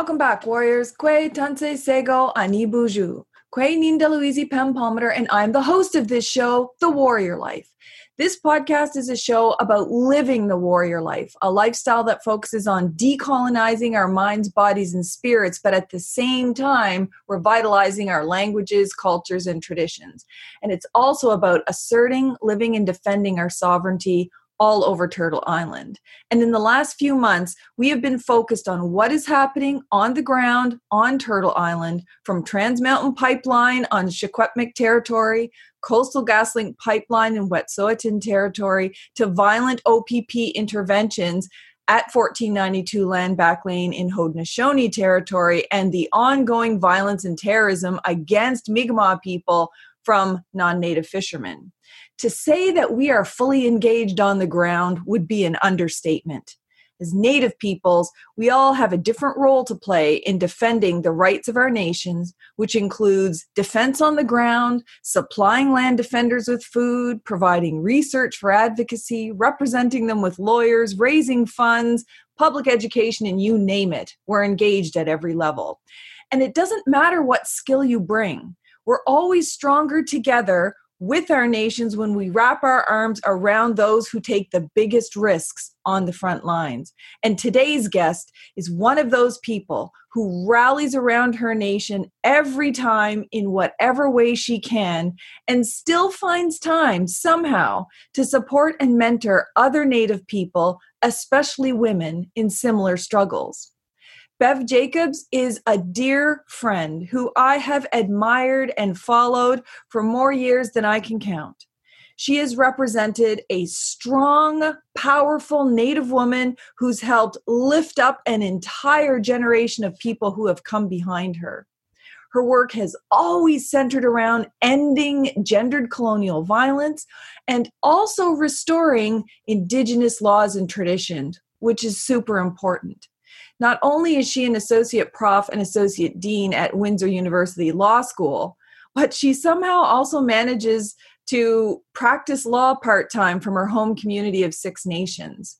Welcome back, warriors. Kwe Tanse Sego Anibuju. Kwe Ninda Pam Palmater, and I'm the host of this show, The Warrior Life. This podcast is a show about living the warrior life, a lifestyle that focuses on decolonizing our minds, bodies, and spirits, but at the same time, revitalizing our languages, cultures, and traditions. And it's also about asserting, living, and defending our sovereignty all over Turtle Island. And in the last few months, we have been focused on what is happening on the ground on Turtle Island from Trans Mountain Pipeline on Secwepemc territory, Coastal GasLink pipeline in Wet'suwet'en territory, to violent OPP interventions at 1492 Land Back Lane in Haudenosaunee territory and the ongoing violence and terrorism against Mi'kmaq people from non native fishermen. To say that we are fully engaged on the ground would be an understatement. As Native peoples, we all have a different role to play in defending the rights of our nations, which includes defense on the ground, supplying land defenders with food, providing research for advocacy, representing them with lawyers, raising funds, public education, and you name it. We're engaged at every level. And it doesn't matter what skill you bring, we're always stronger together with our nations when we wrap our arms around those who take the biggest risks on the front lines. And today's guest is one of those people who rallies around her nation every time in whatever way she can and still finds time somehow to support and mentor other Native people, especially women, in similar struggles. Bev Jacobs is a dear friend who I have admired and followed for more years than I can count. She has represented a strong, powerful Native woman who's helped lift up an entire generation of people who have come behind her. Her work has always centered around ending gendered colonial violence and also restoring Indigenous laws and traditions, which is super important. Not only is she an associate prof and associate dean at Windsor University Law School, but she somehow also manages to practice law part time from her home community of Six Nations.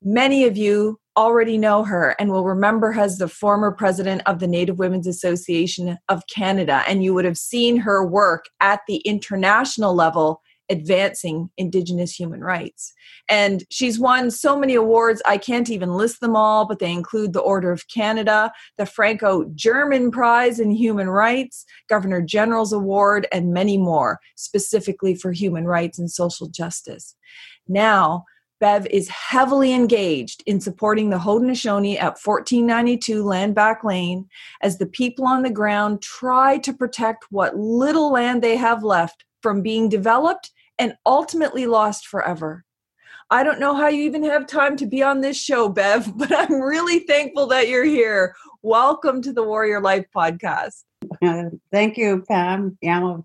Many of you already know her and will remember her as the former president of the Native Women's Association of Canada, and you would have seen her work at the international level advancing Indigenous human rights. And she's won so many awards, I can't even list them all, but they include the Order of Canada, the Franco German Prize in Human Rights, Governor General's Award, and many more, specifically for human rights and social justice. Now, Bev is heavily engaged in supporting the Haudenosaunee at 1492 Land Back Lane as the people on the ground try to protect what little land they have left from being developed and ultimately lost forever. I don't know how you even have time to be on this show, Bev, but I'm really thankful that you're here. Welcome to the Warrior Life podcast. Uh, thank you, Pam. Yeah.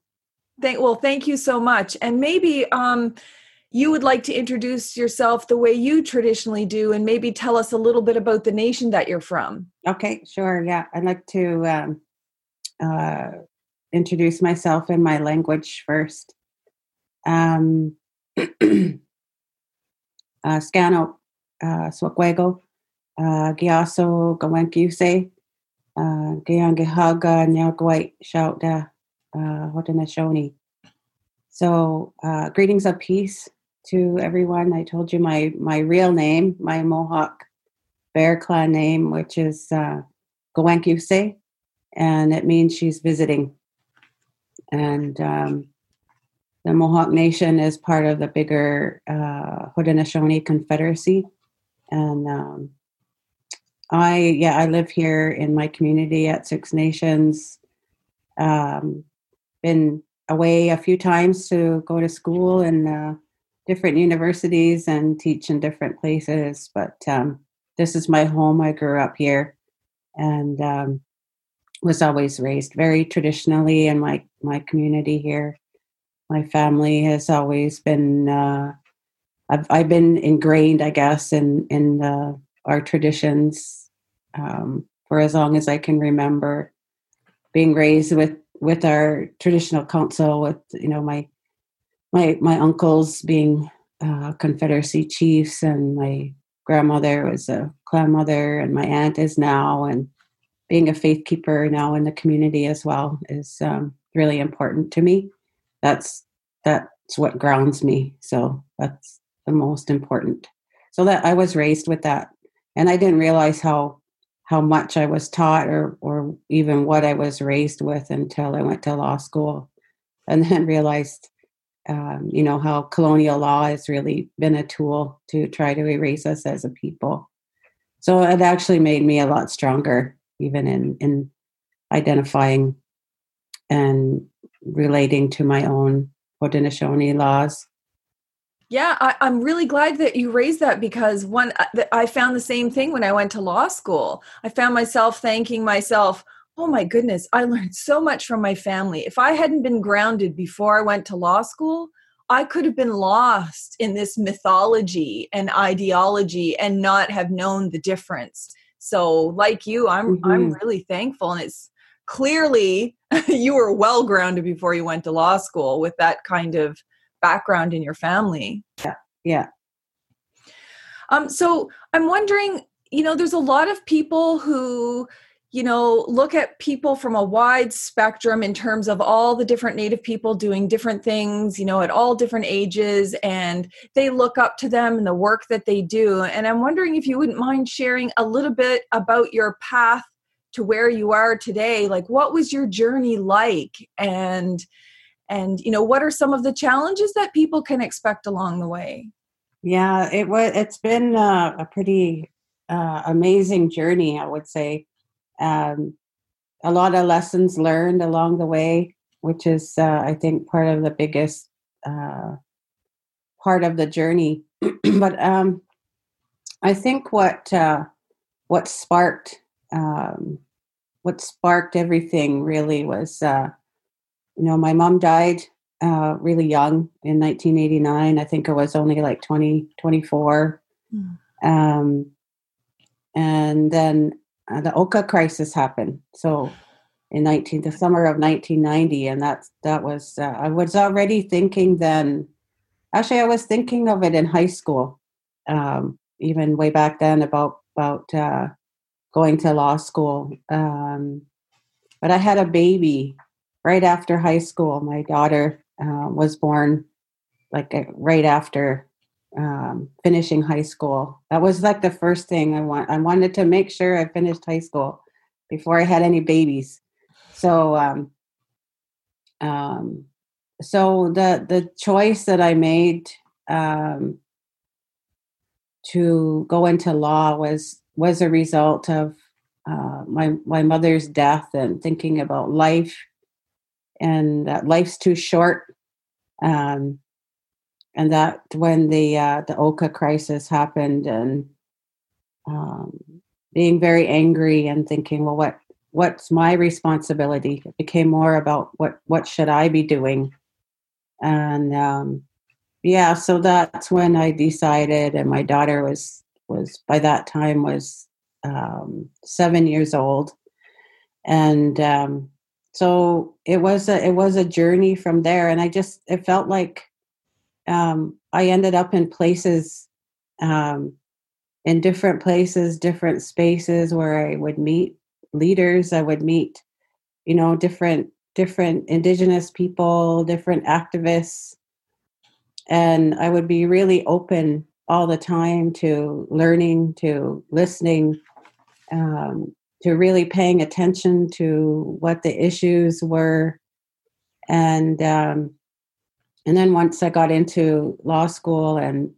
Thank well, thank you so much. And maybe um, you would like to introduce yourself the way you traditionally do, and maybe tell us a little bit about the nation that you're from. Okay, sure. Yeah, I'd like to um, uh, introduce myself in my language first um, uh, Scano uh, Swakwego, uh, Giaso Gawenkiuse, uh, Giangihaga Nyagwait Shouta Haudenosaunee. So, uh, greetings of peace to everyone. I told you my, my real name, my Mohawk Bear Clan name, which is uh, Gawenkiuse, and it means she's visiting. And um, the Mohawk Nation is part of the bigger uh, Haudenosaunee Confederacy, and um, I yeah I live here in my community at Six Nations. Um, been away a few times to go to school in uh, different universities and teach in different places, but um, this is my home. I grew up here, and um, was always raised very traditionally in my my community here my family has always been uh, I've, I've been ingrained i guess in in uh, our traditions um, for as long as i can remember being raised with with our traditional council with you know my my my uncles being uh, confederacy chiefs and my grandmother was a clan mother and my aunt is now and being a faith keeper now in the community as well is um, really important to me. That's that's what grounds me. So that's the most important. So that I was raised with that, and I didn't realize how how much I was taught or or even what I was raised with until I went to law school, and then realized, um, you know, how colonial law has really been a tool to try to erase us as a people. So it actually made me a lot stronger, even in in identifying and relating to my own Haudenosaunee laws. Yeah, I, am really glad that you raised that because one, uh, I found the same thing when I went to law school. I found myself thanking myself, oh my goodness, I learned so much from my family. If I hadn't been grounded before I went to law school, I could have been lost in this mythology and ideology and not have known the difference. So, like you, I'm mm-hmm. I'm really thankful, and it's clearly you were well grounded before you went to law school with that kind of background in your family. Yeah. Yeah. Um, so I'm wondering, you know, there's a lot of people who, you know, look at people from a wide spectrum in terms of all the different Native people doing different things, you know, at all different ages, and they look up to them and the work that they do. And I'm wondering if you wouldn't mind sharing a little bit about your path to where you are today like what was your journey like? And and you know what are some of the challenges that people can expect along the way? Yeah it was it's been uh, a pretty uh, amazing journey i would say. Um, a lot of lessons learned along the way which is uh, i think part of the biggest uh, part of the journey. But um, i think what uh, what sparked um, what sparked everything really was, uh, you know, my mom died uh, really young in 1989. I think I was only like 20, 24. Mm. Um, and then uh, the Oka crisis happened. So in 19, the summer of 1990, and that's that was uh, I was already thinking then. Actually, I was thinking of it in high school, um, even way back then about about uh, going to law school. Um, but I had a baby right after high school. My daughter uh, was born like uh, right after um, finishing high school. That was like the first thing I want. I wanted to make sure I finished high school before I had any babies. So, um, um, so the the choice that I made um, to go into law was was a result of uh, my my mother's death and thinking about life. And that life's too short. Um, and that when the uh, the Oka crisis happened and um, being very angry and thinking well what what's my responsibility? It became more about what what should I be doing? And um, yeah so that's when I decided and my daughter was was by that time was um, seven years old, and um, so it was a it was a journey from there. And I just it felt like um, I ended up in places, um, in different places, different spaces where I would meet leaders. I would meet, you know, different different indigenous people, different activists, and I would be really open all the time to learning, to listening, um, to really paying attention to what the issues were, and um, and then once I got into law school and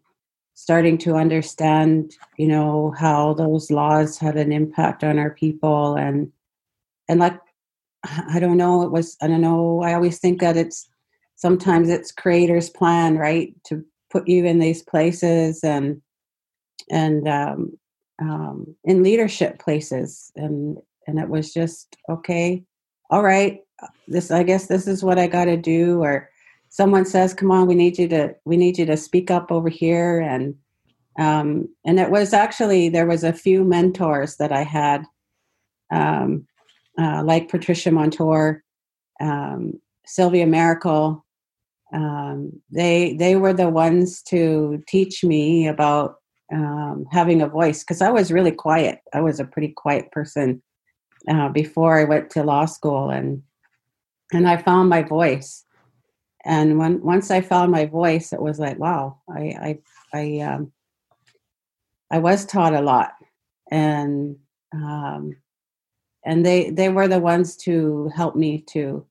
starting to understand, you know, how those laws had an impact on our people, and and like I don't know, it was I don't know. I always think that it's sometimes it's creator's plan, right, to put you in these places and and um, um, in leadership places. And and it was just okay all right this i guess this is what i got to do. Or someone says come on we need you to we need you to speak up over here. And um, and it was actually there was a few mentors that i had um, uh, like patricia monture um, sylvia maracle um, they they were the ones to teach me about um, having a voice because I was really quiet. I was a pretty quiet person uh, before I went to law school, and and I found my voice. And when once I found my voice, it was like, wow, I I I um, I was taught a lot, and um, and they they were the ones to help me to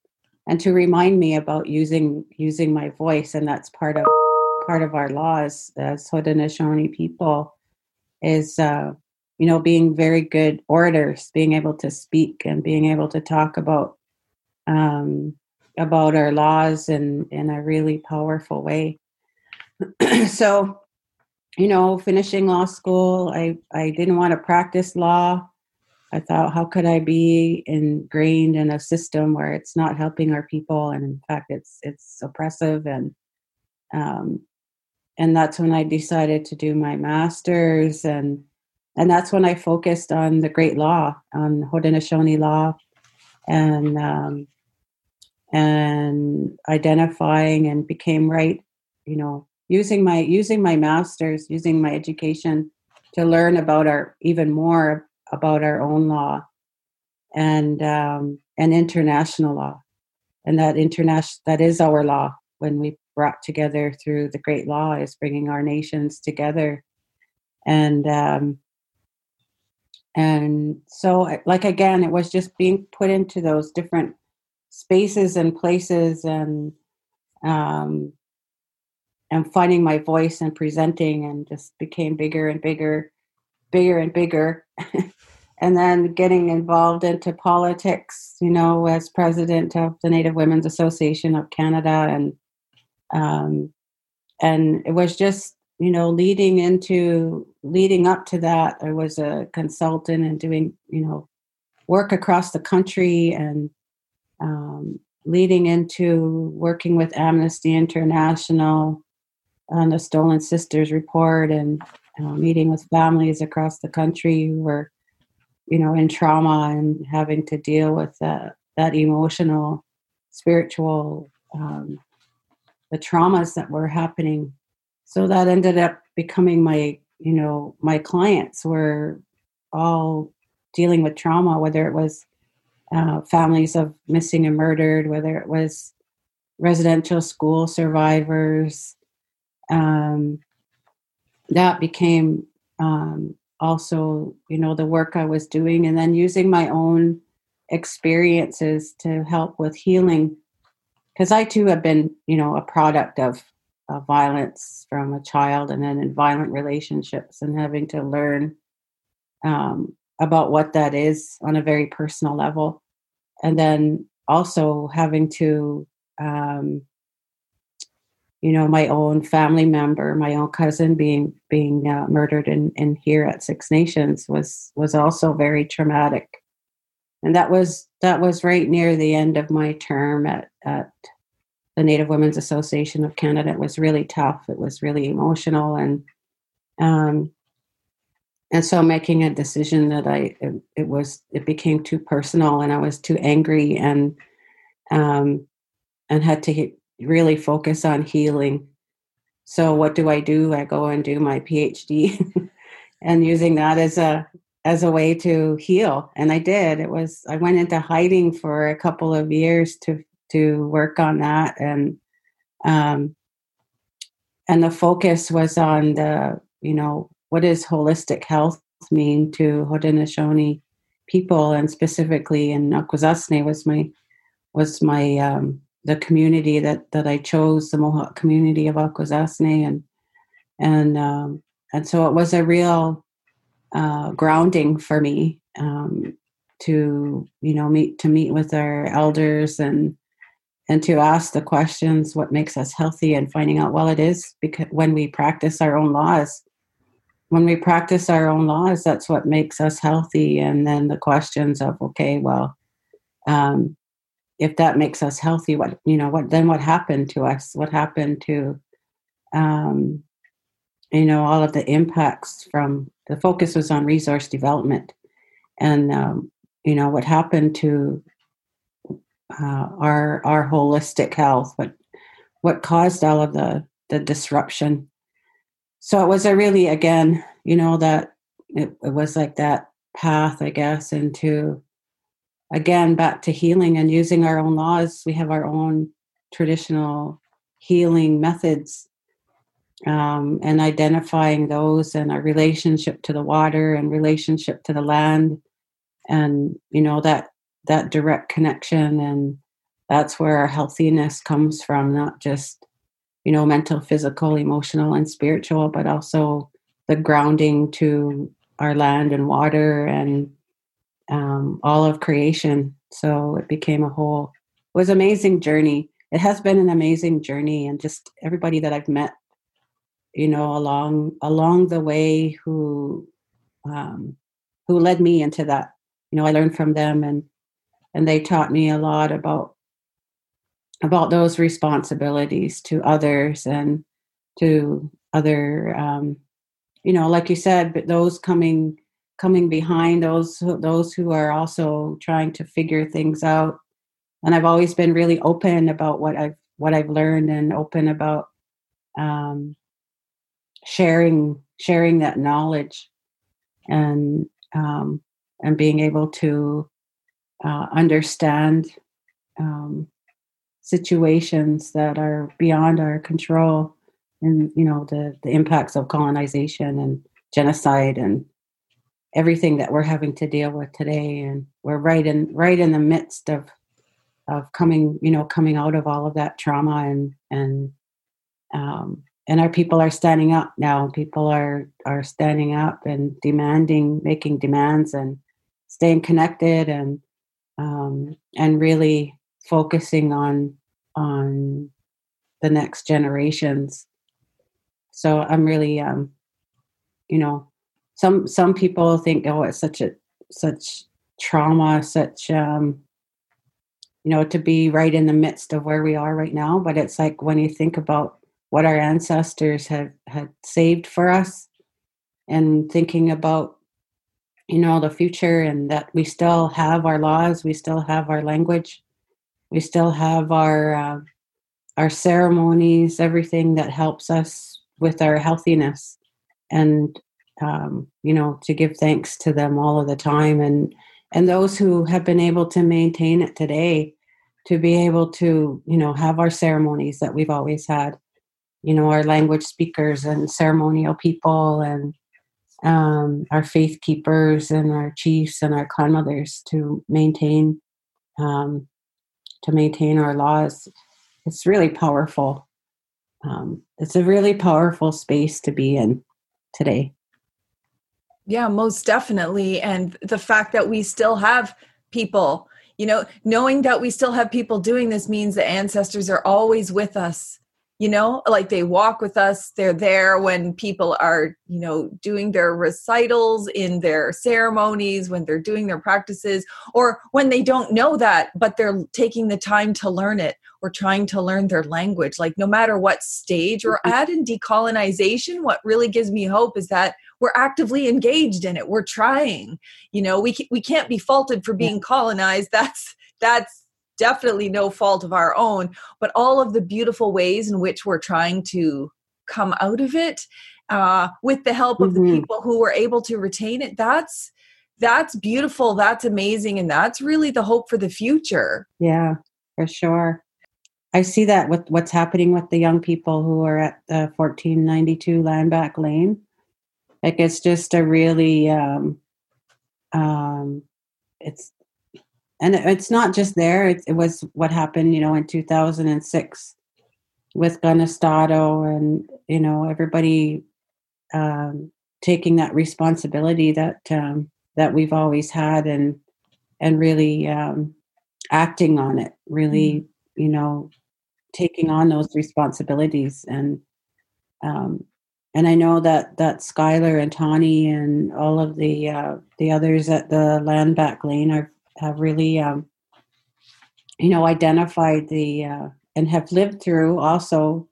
and to remind me about using using my voice, and that's part of part of our laws as Haudenosaunee people is uh, you know being very good orators, being able to speak and being able to talk about um, about our laws in in a really powerful way. so you know, finishing law school, I, I didn't want to practice law. I thought, how could I be ingrained in a system where it's not helping our people, and in fact, it's it's oppressive, and um, and that's when I decided to do my master's, and and that's when I focused on the Great Law, on Haudenosaunee law, and um, and identifying and became right, you know, using my using my masters using my education to learn about our even more about our own law and um, and international law. And that international that is our law when we brought together through the great law is bringing our nations together. And um, and so like again it was just being put into those different spaces and places and um, and finding my voice and presenting and just became bigger and bigger bigger and bigger. And then getting involved into politics you know as president of the native women's association of canada. And um, and it was just you know leading into leading up to that i was a consultant and doing you know work across the country and um, leading into working with amnesty international on the Stolen Sisters report and uh, meeting with families across the country who were, you know, in trauma and having to deal with that, that emotional, spiritual, um, the traumas that were happening. So that ended up becoming my, you know, my clients were all dealing with trauma, whether it was uh, families of missing and murdered, whether it was residential school survivors, um, that became um, also, you know, the work I was doing, and then using my own experiences to help with healing. Because I too have been, you know, a product of, violence from a child, and then in violent relationships, and having to learn um, about what that is on a very personal level, and then also having to um, you know my own family member my own cousin being being uh, murdered in, in here at six nations was was also very traumatic. And that was that was right near the end of my term at at the native women's association of canada. It was really tough. It was really emotional and um and so making a decision that i it, it was it became too personal and i was too angry and um and had to really focus on healing. So what do I do? I go and do my PhD and using that as a as a way to heal. And I did. It was I went into hiding for a couple of years to to work on that and um and the focus was on the, you know, what does holistic health mean to Haudenosaunee people and specifically in Akwesasne was my was my um, the community that that I chose, the Mohawk community of Akwesasne, and and um, and so it was a real uh, grounding for me um, to you know meet to meet with our elders and and to ask the questions what makes us healthy and finding out well it is because when we practice our own laws. When we practice our own laws that's what makes us healthy. And then the questions of okay well um, if that makes us healthy what you know what then what happened to us? What happened to um, you know all of the impacts from the focus was on resource development. And um, you know what happened to uh, our our holistic health what what caused all of the the disruption. So it was a really again you know that it, it was like that path i guess into again back to healing and using our own laws. We have our own traditional healing methods um, and identifying those and our relationship to the water and relationship to the land. And you know that that direct connection and that's where our healthiness comes from not just you know mental physical emotional and spiritual but also the grounding to our land and water and um, all of creation. So it became a whole it was amazing journey. It has been an amazing journey and just everybody that i've met you know along along the way who um, who led me into that. You know i learned from them and and they taught me a lot about about those responsibilities to others and to other um, you know like you said but those coming coming behind those those who are also trying to figure things out. And i've always been really open about what i've what i've learned and open about um, sharing sharing that knowledge and um, and being able to uh, understand um, situations that are beyond our control and you know the the impacts of colonization and genocide and everything that we're having to deal with today and we're right in right in the midst of of coming you know coming out of all of that trauma and and um, and our people are standing up now. People are are standing up and demanding making demands and staying connected and um, and really focusing on on the next generations. So i'm really um you know some some people think oh it's such a such trauma such um you know to be right in the midst of where we are right now. But it's like when you think about what our ancestors have had saved for us and thinking about you know the future and that we still have our laws we still have our language we still have our uh, our ceremonies everything that helps us with our healthiness. And um, you know to give thanks to them all of the time and and those who have been able to maintain it today to be able to you know have our ceremonies that we've always had you know, our language speakers and ceremonial people and um, our faith keepers and our chiefs and our clan mothers to maintain um, to maintain our laws. It's really powerful. Um, it's a really powerful space to be in today. Yeah, most definitely. And the fact that we still have people, you know, knowing that we still have people doing this means the ancestors are always with us you know like they walk with us they're there when people are you know doing their recitals in their ceremonies when they're doing their practices or when they don't know that but they're taking the time to learn it or trying to learn their language. Like no matter what stage we're mm-hmm. at in decolonization what really gives me hope is that we're actively engaged in it. We're trying. You know we we can't be faulted for being colonized. That's that's definitely no fault of our own, but all of the beautiful ways in which we're trying to come out of it uh, with the help of mm-hmm. the people who were able to retain it. That's that's beautiful. That's amazing, and that's really the hope for the future. Yeah, for sure. I see that with what's happening with the young people who are at the 1492 Landback Lane. Like it's just a really, um, um, it's and it's not just there it, it, was what happened you know in 2006 with Kanonhstaton and you know everybody um, taking that responsibility that um, that we've always had and and really um, acting on it really mm-hmm. you know taking on those responsibilities and um, and I know that that Skylar and Tawny and all of the uh, the others at the land back lane are have really, um, you know, identified the uh, and have lived through also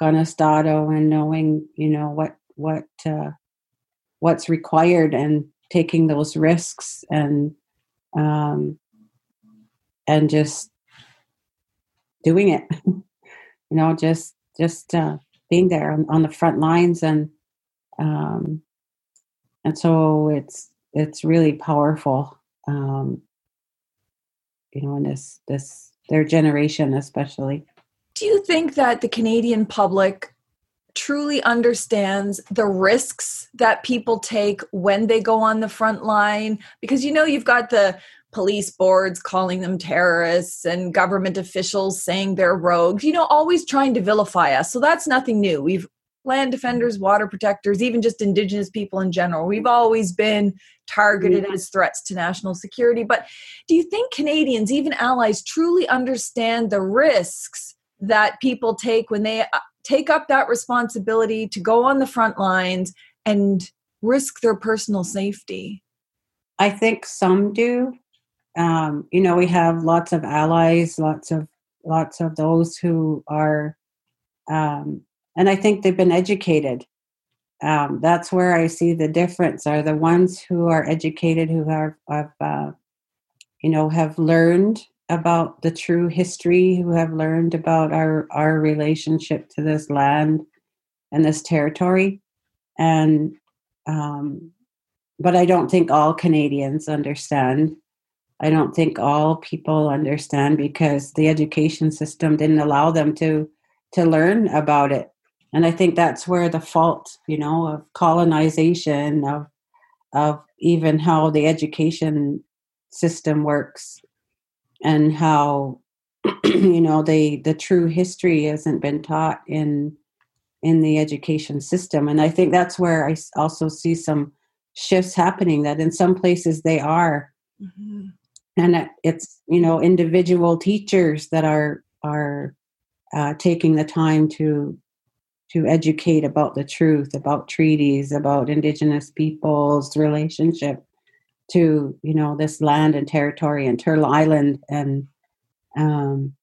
Kanonhstaton and knowing, you know, what what uh, what's required and taking those risks and um, and just doing it. you know, just just uh, being there on, on the front lines and um, and so it's it's really powerful um, you know, in this this their generation especially. Do you think that the Canadian public truly understands the risks that people take when they go on the front line? Because you know you've got the police boards calling them terrorists and government officials saying they're rogues you know always trying to vilify us. So that's nothing new. We've land defenders water protectors even just indigenous people in general we've always been targeted as threats to national security but do you think canadians even allies truly understand the risks that people take when they uh, take up that responsibility to go on the front lines and risk their personal safety? I think some do. Um, you know, we have lots of allies, lots of lots of those who are, um, and I think they've been educated. Um, that's where I see the difference. Are the ones who are educated, who have, have uh, you know, have learned about the true history, who have learned about our, our relationship to this land and this territory. And, um, but I don't think all Canadians understand. I don't think all people understand because the education system didn't allow them to to learn about it. And I think that's where the fault, you know, of colonization, of of even how the education system works and how you know they the true history hasn't been taught in in the education system and i think that's where i also see some shifts happening that in some places they are mm-hmm. and it's you know individual teachers that are are uh, taking the time to to educate about the truth about treaties about indigenous peoples relationship to you know this land and territory and Turtle Island and um,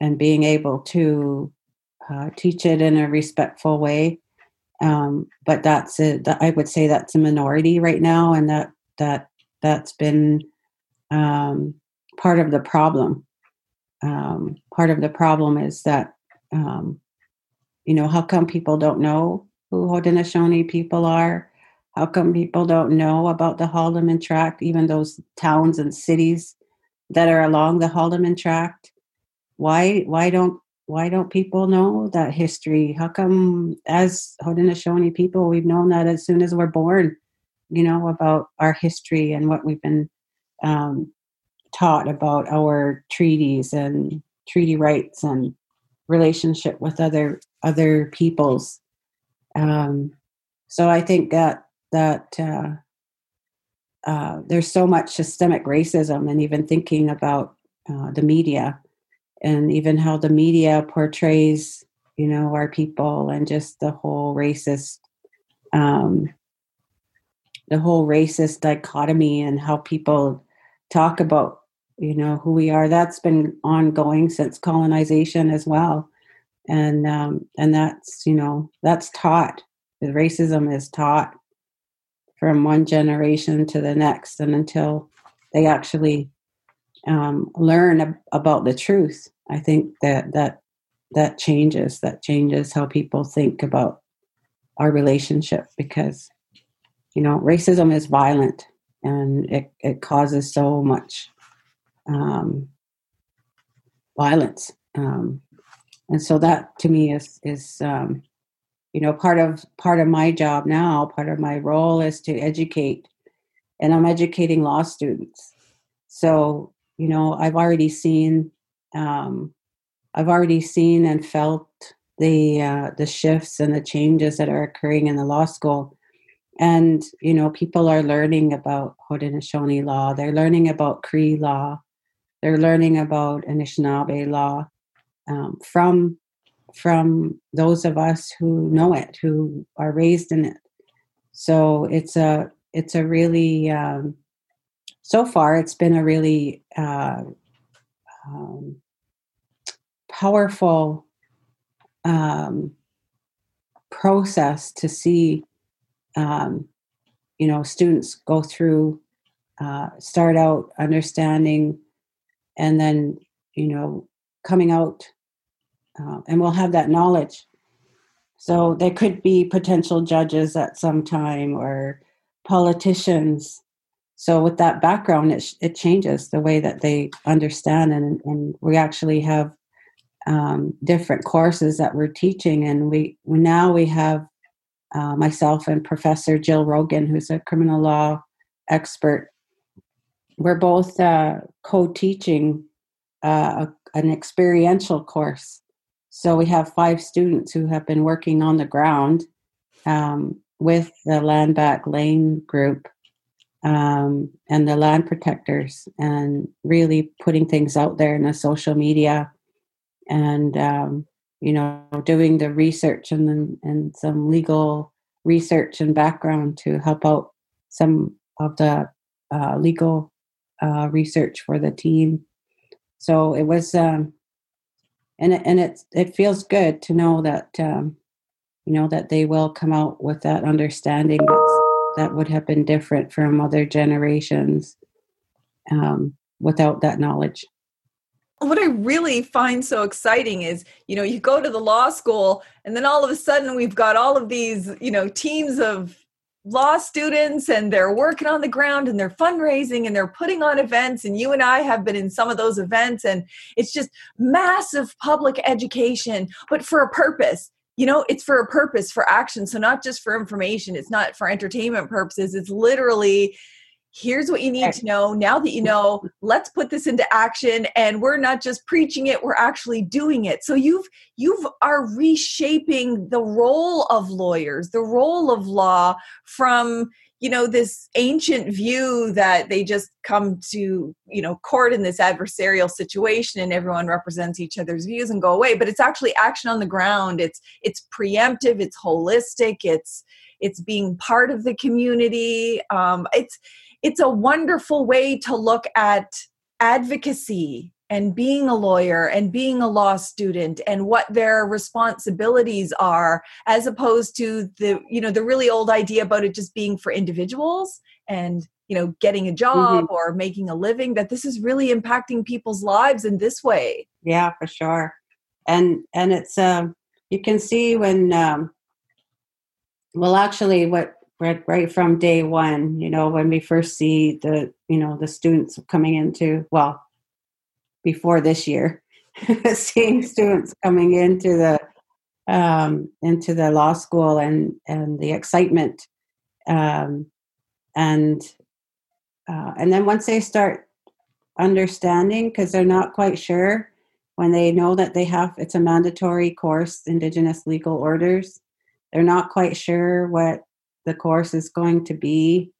and being able to uh, teach it in a respectful way. Um, but that's a, that I would say that's a minority right now, and that that that's been um, part of the problem. Um, part of the problem is that um, you know how come people don't know who Haudenosaunee people are how come people don't know about the Haldimand Tract, even those towns and cities that are along the Haldimand Tract? Why why don't why don't people know that history? How come as Haudenosaunee people we've known that as soon as we're born, you know, about our history and what we've been um, taught about our treaties and treaty rights and relationship with other other peoples. Um, so I think that that uh, uh, there's so much systemic racism, and even thinking about uh, the media and even how the media portrays, you know, our people and just the whole racist, um, the whole racist dichotomy and how people talk about, you know, who we are. That's been ongoing since colonization as well, and um, and that's you know that's taught. Racism is taught from one generation to the next and until they actually um, learn ab- about the truth i think that that that changes that changes how people think about our relationship because you know racism is violent and it, it causes so much um, violence um, and so that to me is is um, you know part of part of my job now part of my role is to educate and i'm educating law students. So you know i've already seen um, i've already seen and felt the uh, the shifts and the changes that are occurring in the law school. And you know people are learning about haudenosaunee law. They're learning about cree law. They're learning about anishinaabe law um, from from those of us who know it, who are raised in it. So it's a it's a really um, so far it's been a really uh, um, powerful um, process to see um, you know students go through uh, start out understanding and then you know coming out uh, and we'll have that knowledge. So there could be potential judges at some time or politicians. so with that background, it it changes the way that they understand, and and we actually have um, different courses that we're teaching, and we now we have uh, myself and Professor Jill Rogin, who's a criminal law expert. We're both uh, co-teaching uh, a, an experiential course. So we have five students who have been working on the ground um, with the Land Back Lane group um, and the land protectors, and really putting things out there in the social media and um, you know doing the research and then and some legal research and background to help out some of the uh, legal uh, research for the team. So it was, um, and it, and it it feels good to know that um, you know that they will come out with that understanding that's, that would have been different from other generations um, without that knowledge. What I really find so exciting is, you know, you go to the law school and then all of a sudden we've got all of these, you know, teams of law students and they're working on the ground and they're fundraising and they're putting on events and you and I have been in some of those events and it's just massive public education but for a purpose. You know it's for a purpose for action. So not just for information it's not for entertainment purposes. It's literally here's what you need to know. Now that you know let's put this into action and we're not just preaching it we're actually doing it. So you've you've are reshaping the role of lawyers the role of law from you know this ancient view that they just come to you know court in this adversarial situation and everyone represents each other's views and go away. But it's actually action on the ground. It's it's preemptive it's holistic it's it's being part of the community. Um, it's it's a wonderful way to look at advocacy and being a lawyer and being a law student and what their responsibilities are as opposed to the you know the really old idea about it just being for individuals and you know getting a job mm-hmm. or making a living that this is really impacting people's lives in this way yeah for sure and and it's um you can see when um well actually what right right from day one you know when we first see the you know the students coming into well before this year seeing students coming into the um, into the law school and and the excitement um, and uh, and then once they start understanding because they're not quite sure when they know that they have it's a mandatory course indigenous legal orders they're not quite sure what the course is going to be.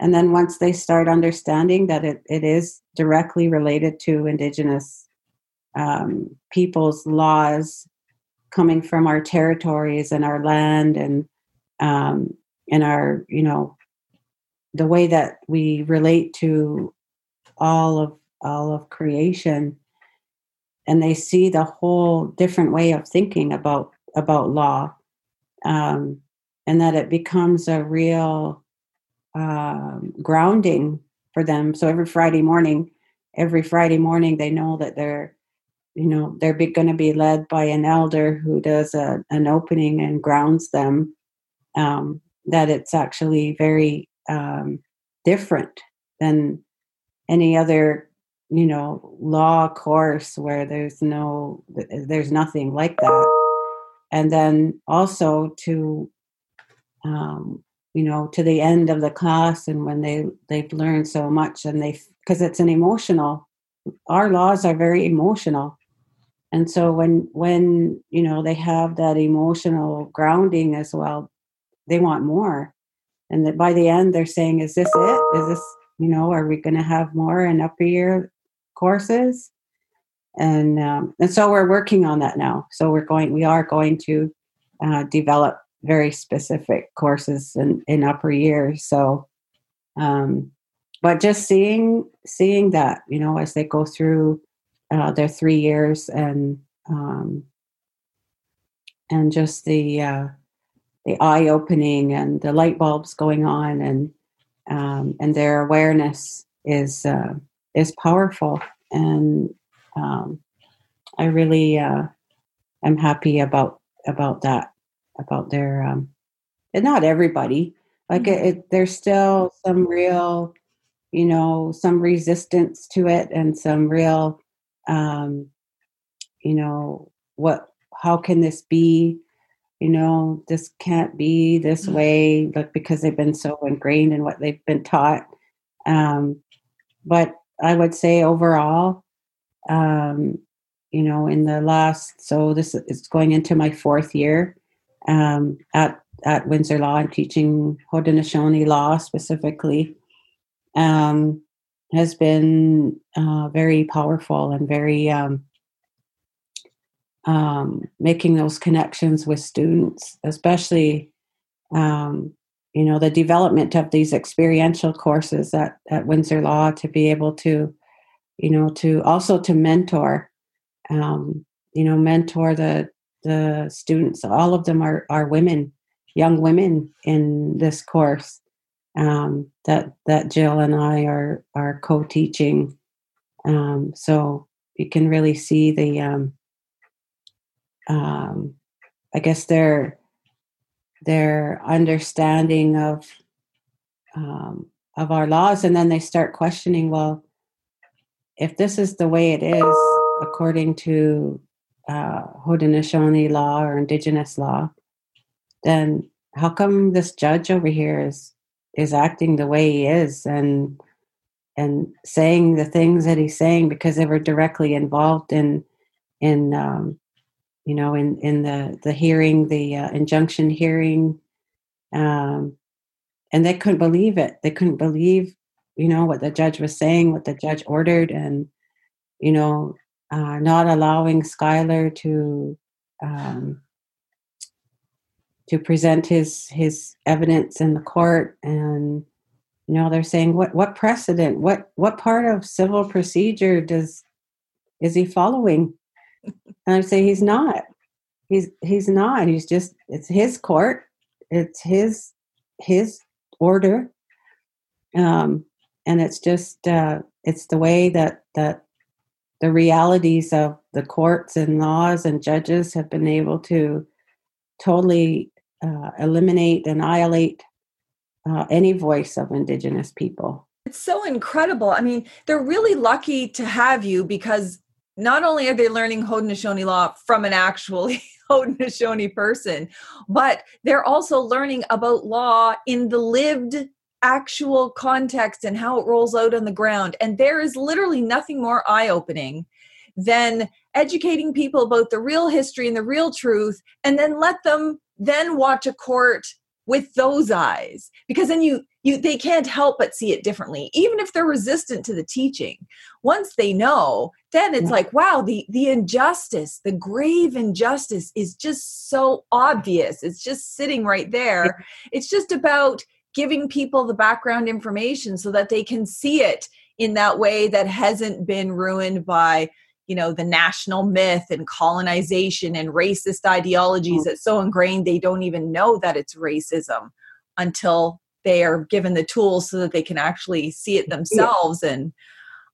And then once they start understanding that it, it is directly related to Indigenous um, people's laws coming from our territories and our land and um, and our you know the way that we relate to all of all of creation and they see the whole different way of thinking about about law um, and that it becomes a real uh, grounding for them. So every Friday morning, every Friday morning, they know that they're, you know, they're going to be led by an elder who does a, an opening and grounds them. Um, that it's actually very um, different than any other, you know, law course where there's no, there's nothing like that. And then also to um, you know to the end of the class and when they they've learned so much and they because it's an emotional our laws are very emotional. And so when when you know they have that emotional grounding as well they want more. And that by the end they're saying is this it? Is this you know are we going to have more in upper year courses? And um, and so we're working on that now. So we're going we are going to uh, develop very specific courses in, in upper years. So, um, but just seeing seeing that, you know, as they go through uh, their three years and um, and just the uh, the eye opening and the light bulbs going on and um, and their awareness is uh, is powerful and um, I really uh, am happy about about that about their um and not everybody like mm-hmm. it, it, there's still some real you know, some resistance to it and some real, um, you know, what, how can this be? You know, this can't be this mm. way, but because they've been so ingrained in what they've been taught. Um, but I would say overall, um, you know, in the last, so this is going into my fourth year um, at at Windsor Law. I'm teaching Haudenosaunee law specifically. Um, has been uh, very powerful and very um, um, making those connections with students, especially um, you know the development of these experiential courses at, at Windsor Law to be able to you know to also to mentor um, you know mentor the the students all of them are are women young women in this course um, that that Jill and I are are co-teaching. Um, so you can really see the, um, um, I guess their their understanding of um, of our laws, and then they start questioning. Well, if this is the way it is according to uh, Haudenosaunee law or Indigenous law, then how come this judge over here is is acting the way he is and and saying the things that he's saying because they were directly involved in in um, you know in in the the hearing the uh, injunction hearing um, and they couldn't believe it. They couldn't believe you know what the judge was saying what the judge ordered and you know uh, not allowing Skyler to um, to present his his evidence in the court. And you know they're saying what what precedent? What what part of civil procedure does is he following? And i say he's not. He's he's not. He's just it's his court. It's his his order. Um and it's just uh it's the way that that the realities of the courts and laws and judges have been able to totally uh, eliminate, annihilate uh, any voice of Indigenous people. It's so incredible. I mean, they're really lucky to have you because not only are they learning Haudenosaunee law from an actual Haudenosaunee person, but they're also learning about law in the lived actual context and how it rolls out on the ground. And there is literally nothing more eye opening than educating people about the real history and the real truth, and then let them then watch a court with those eyes. Because then you you they can't help but see it differently even if they're resistant to the teaching. Once they know then it's yeah. like wow the the injustice the grave injustice is just so obvious. It's just sitting right there. It's just about giving people the background information so that they can see it in that way that hasn't been ruined by you know the national myth and colonization and racist ideologies mm. that's so ingrained they don't even know that it's racism until they are given the tools so that they can actually see it themselves yeah. and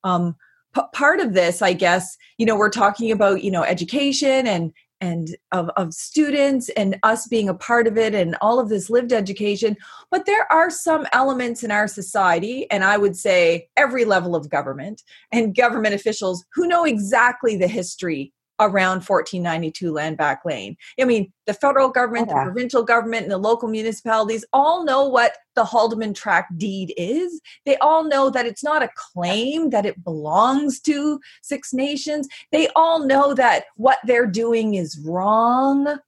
um, p- part of this i guess you know we're talking about you know education and and of, of students and us being a part of it and all of this lived education but there are some elements in our society and i would say every level of government and government officials who know exactly the history around 1492 land back lane. I mean, the federal government, yeah. the provincial government, and the local municipalities all know what the Haldimand Tract deed is. They all know that it's not a claim that it belongs to Six Nations. They all know that what they're doing is wrong,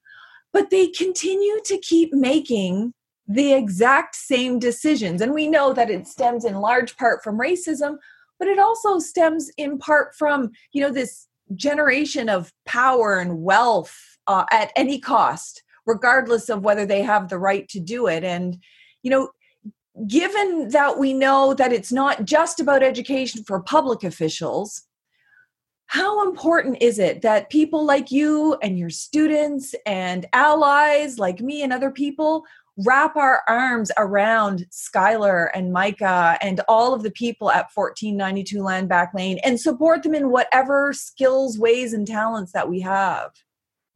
but they continue to keep making the exact same decisions. And we know that it stems in large part from racism, but it also stems in part from, you know, this generation of power and wealth uh, at any cost, regardless of whether they have the right to do it. And, you know, given that we know that it's not just about education for public officials, how important is it that people like you and your students and allies like me and other people wrap our arms around Skyler and Micah and all of the people at 1492 Land Back Lane and support them in whatever skills, ways, and talents that we have.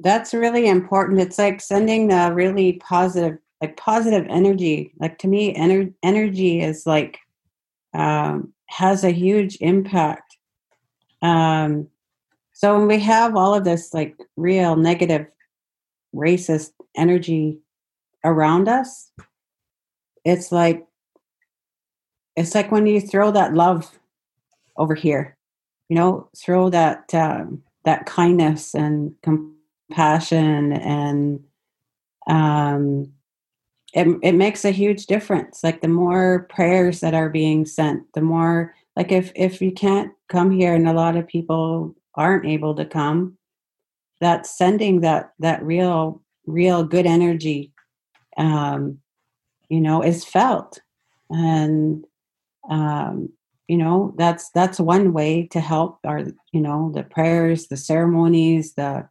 That's really important. It's like sending a really positive, like positive energy. Like to me, ener- energy is like um, has a huge impact. Um, so when we have all of this like real negative racist energy around us, it's like it's like when you throw that love over here, you know, throw that um, that kindness and compassion and um, it, it makes a huge difference. Like the more prayers that are being sent the more like if if you can't come here and a lot of people aren't able to come that sending that that real real good energy um you know is felt and um you know that's that's one way to help our you know the prayers the ceremonies the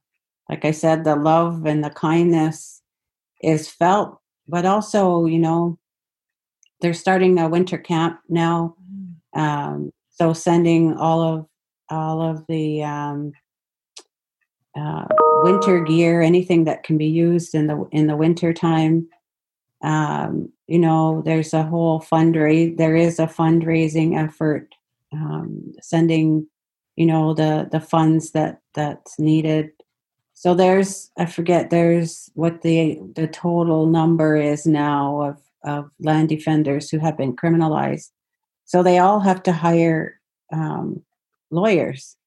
like i said the love and the kindness is felt but also, you know, they're starting a winter camp now. Um, so sending all of all of the um, uh, winter gear, anything that can be used in the in the winter time. Um, you know, there's a whole fundraise. There is a fundraising effort, um, sending, you know, the the funds that that's needed so there's I forget there's what the the total number is now of of land defenders who have been criminalized. So they all have to hire um, lawyers.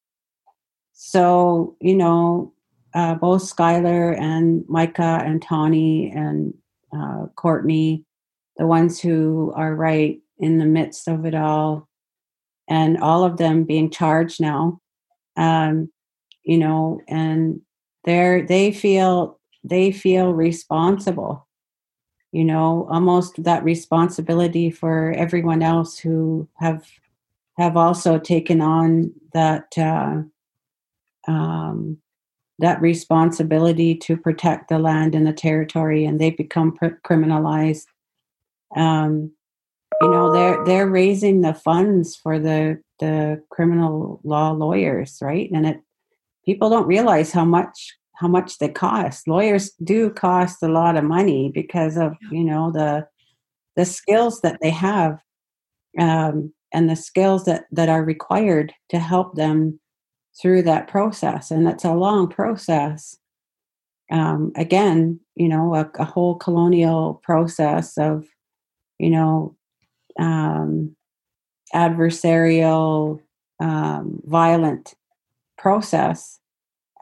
So you know, uh, both Skyler and Micah and Tawny and uh, Courtney, the ones who are right in the midst of it all, and all of them being charged now. Um, you know, and they're they feel they feel responsible you know almost that responsibility for everyone else who have have also taken on that uh, um, that responsibility to protect the land and the territory and they become pr- criminalized. Um, you know they're they're raising the funds for the the criminal law lawyers right? And it people don't realize how much how much they cost. Lawyers do cost a lot of money because of you know the the skills that they have um, and the skills that that are required to help them through that process, and it's a long process. Um, again, you know, a, a, whole colonial process of you know um, adversarial, um, violent process.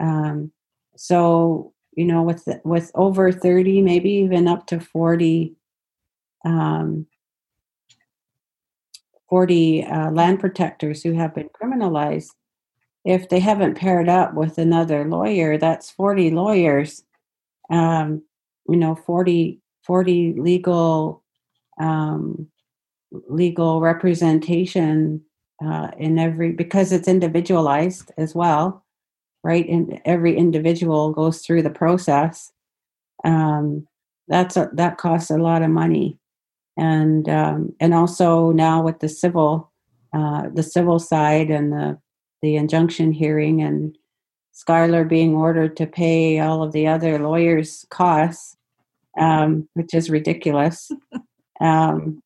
Um, so you know, with with over thirty, maybe even up to forty, um, 40 uh, land protectors who have been criminalized, if they haven't paired up with another lawyer, that's 40 lawyers, um, you know, 40, 40 legal um, legal representation uh, in every because it's individualized as well right? And every individual goes through the process. Um, that's a, that costs a lot of money, and um, and also now with the civil, uh, the civil side and the the injunction hearing and Skyler being ordered to pay all of the other lawyers' costs, um, which is ridiculous. um,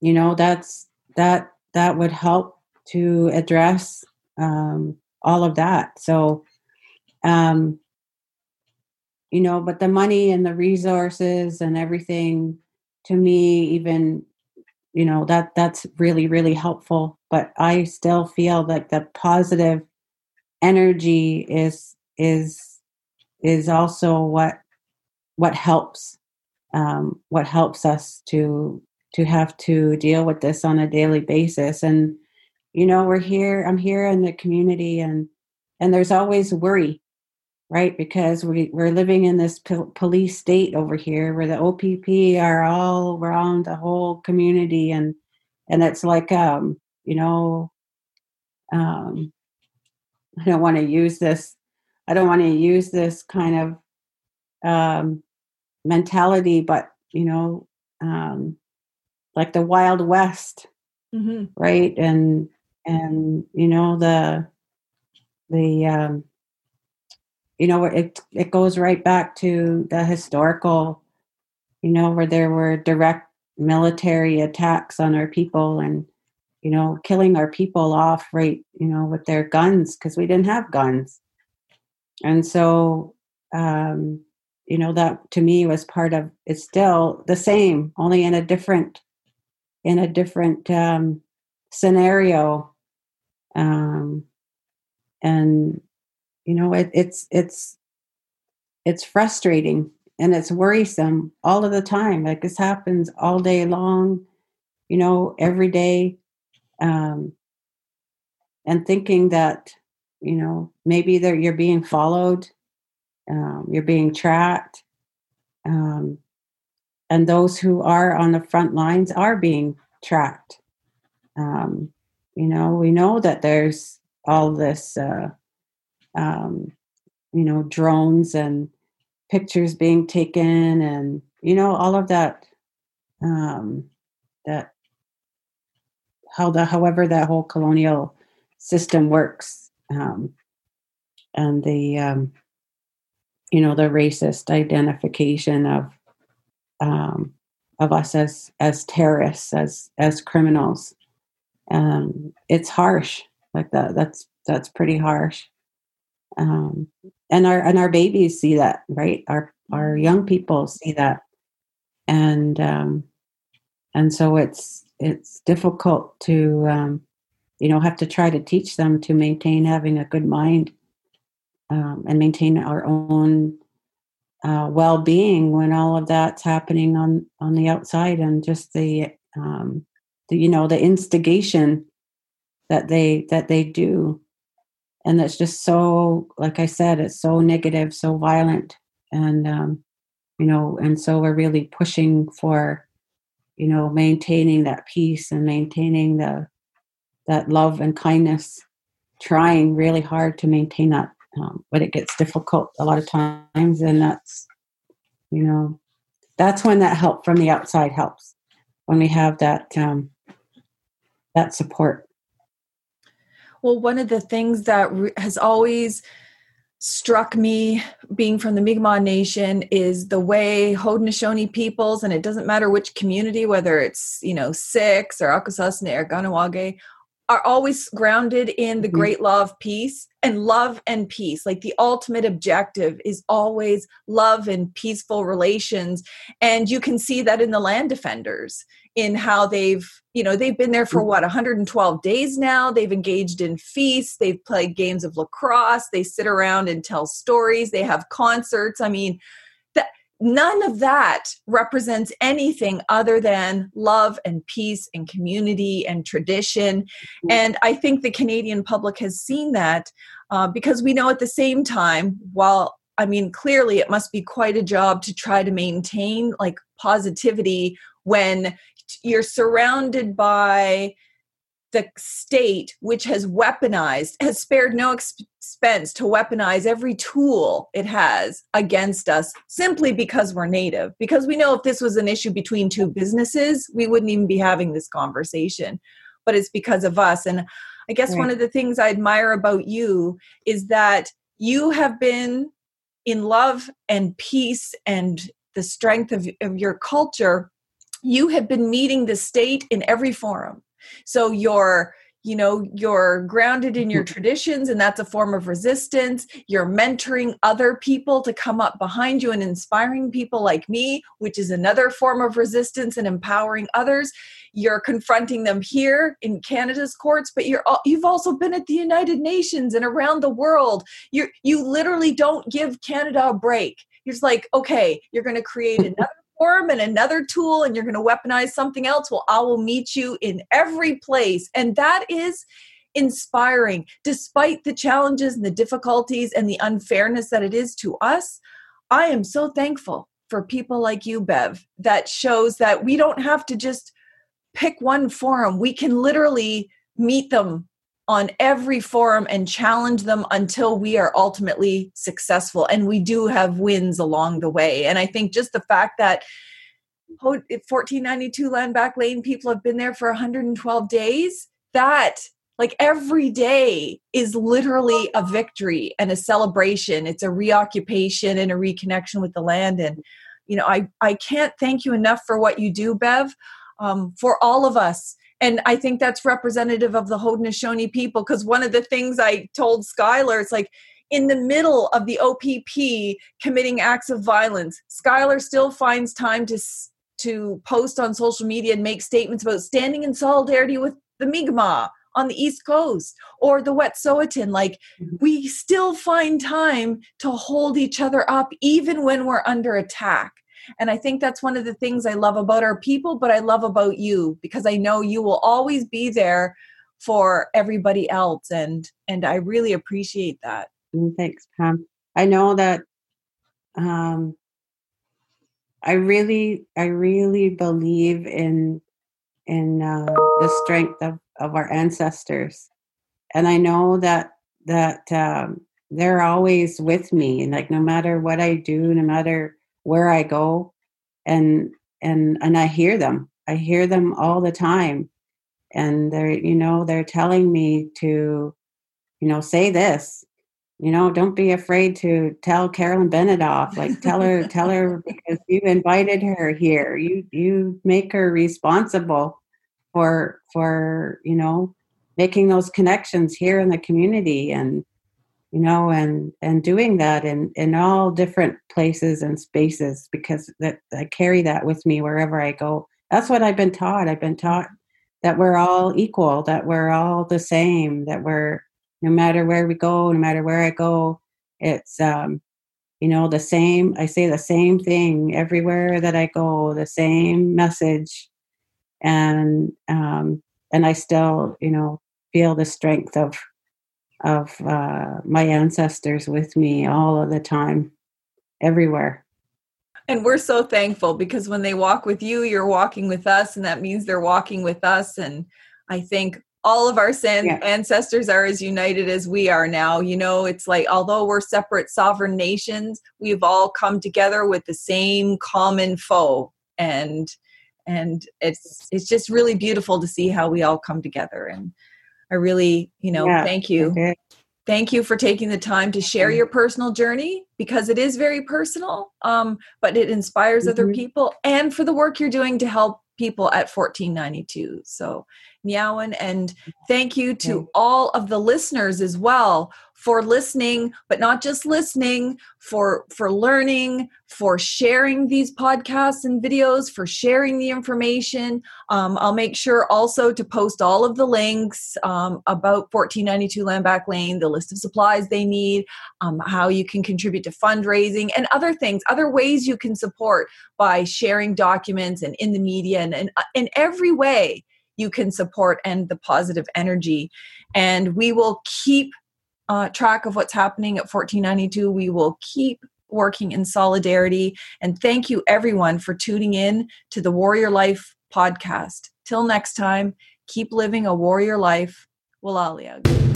you know, that's that that would help to address um, all of that. So, um, you know, but the money and the resources and everything to me, even, you know, that that's really, really helpful. But I still feel like the positive energy is is is also what what helps um, what helps us to to have to deal with this on a daily basis and you know we're here i'm here in the community and and there's always worry right because we, we're living in this police state over here where the opp are all around the whole community and and it's like um you know um i don't want to use this i don't want to use this kind of um mentality but you know um like the wild west mm-hmm. right and and you know the the um, you know it it goes right back to the historical you know where there were direct military attacks on our people and you know killing our people off right you know with their guns because we didn't have guns. And so um you know that to me was part of it's still the same only in a different in a different um scenario. Um and you know it, it's it's it's frustrating and it's worrisome all of the time. Like this happens all day long you know every day um and thinking that you know maybe that you're being followed um, you're being tracked um, and those who are on the front lines are being tracked. Um, you know we know that there's all this uh, um, you know drones and pictures being taken and you know all of that um, that how the however that whole colonial system works um, and the um, you know the racist identification of um, of us as as terrorists as as criminals. Um, it's harsh. Like that that's that's pretty harsh um, and our and our babies see that right? Our our young people see that. And um, and so it's it's difficult to um, you know have to try to teach them to maintain having a good mind um, and maintain our own uh, well-being when all of that's happening on on the outside and just the, um, the you know the instigation that they that they do and that's just so like i said it's so negative so violent. And um, you know and so we're really pushing for you know maintaining that peace and maintaining the that love and kindness trying really hard to maintain that um, but it gets difficult a lot of times. And that's you know that's when that help from the outside helps when we have that um, that support well, one of the things that has always struck me being from the Mi'kmaq Nation is the way Haudenosaunee peoples, and it doesn't matter which community, whether it's, you know, Six or Akwesasne or Kahnawake, are always grounded in the mm-hmm. great law of peace and love and peace. Like the ultimate objective is always love and peaceful relations. And you can see that in the land defenders in how they've you know they've been there for mm. what 112 days now they've engaged in feasts they've played games of lacrosse they sit around and tell stories they have concerts i mean none of that represents anything other than love and peace and community and tradition mm-hmm. and i think the canadian public has seen that uh, because we know at the same time while I mean, clearly it must be quite a job to try to maintain like positivity when you're surrounded by the state which has weaponized has spared no expense to weaponize every tool it has against us simply because we're native because we know if this was an issue between two businesses we wouldn't even be having this conversation but it's because of us and i guess right. one of the things i admire about you is that you have been in love and peace and the strength of, of your culture you have been meeting the state in every forum. So you're you know you're grounded in your mm-hmm. traditions and that's a form of resistance. You're mentoring other people to come up behind you and inspiring people like me which is another form of resistance and empowering others. You're confronting them here in canada's courts but you're you've also been at the united nations and around the world. You you literally don't give canada a break. You're just like okay you're going to create another platform and another tool and you're going to weaponize something else well i will meet you in every place. And that is inspiring. Despite the challenges and the difficulties and the unfairness that it is to us i am so thankful for people like you bev that shows that we don't have to just pick one forum. We can literally meet them on every forum and challenge them until we are ultimately successful. And we do have wins along the way. And I think just the fact that 1492 Land Back Lane people have been there for 112 days, that like every day is literally a victory and a celebration. It's a reoccupation and a reconnection with the land. And you know i i can't thank you enough for what you do bev um, for all of us and i think that's representative of the haudenosaunee people because one of the things i told skyler it's like in the middle of the opp committing acts of violence skyler still finds time to to post on social media and make statements about standing in solidarity with the mi'kmaq on the East Coast or the Wet'suwet'en. Like mm-hmm. we still find time to hold each other up even when we're under attack. And I think that's one of the things I love about our people, but I love about you because I know you will always be there for everybody else and and I really appreciate that. Mm, thanks, Pam. I know that um I really I really believe in in uh, the strength of of our ancestors and i know that that um, they're always with me and like no matter what i do no matter where i go and and and i hear them. I hear them all the time. And they're you know they're telling me to you know say this you know don't be afraid to tell carolyn bennett off. Like tell her tell her because you invited her here. You you make her responsible for for you know making those connections here in the community and you know and and doing that in in all different places and spaces because that I carry that with me wherever I go. That's what I've been taught. I've been taught that we're all equal, that we're all the same, that we're no matter where we go, no matter where I go, it's um you know the same I say the same thing everywhere that I go, the same message and um, and I still, you know, feel the strength of of uh, my ancestors with me all of the time, everywhere. And we're so thankful because when they walk with you, you're walking with us, and that means they're walking with us. And I think all of our san- yeah. ancestors are as united as we are now. You know, it's like although we're separate sovereign nations, we've all come together with the same common foe. And and it's it's just really beautiful to see how we all come together and i really you know yeah, thank you okay. thank you for taking the time to share your personal journey because it is very personal um, but it inspires mm-hmm. other people and for the work you're doing to help people at 1492 so Meowan. And thank you to all of the listeners as well for listening, but not just listening, for for learning, for sharing these podcasts and videos, for sharing the information. Um, I'll make sure also to post all of the links um, about 1492 Landback Lane, the list of supplies they need, um, how you can contribute to fundraising, and other things, other ways you can support by sharing documents and in the media and, and uh, in every way you can support and the positive energy. And we will keep uh, track of what's happening at 1492. We will keep working in solidarity. And thank you, everyone, for tuning in to the Warrior Life podcast. Till next time, keep living a warrior life. Walalia.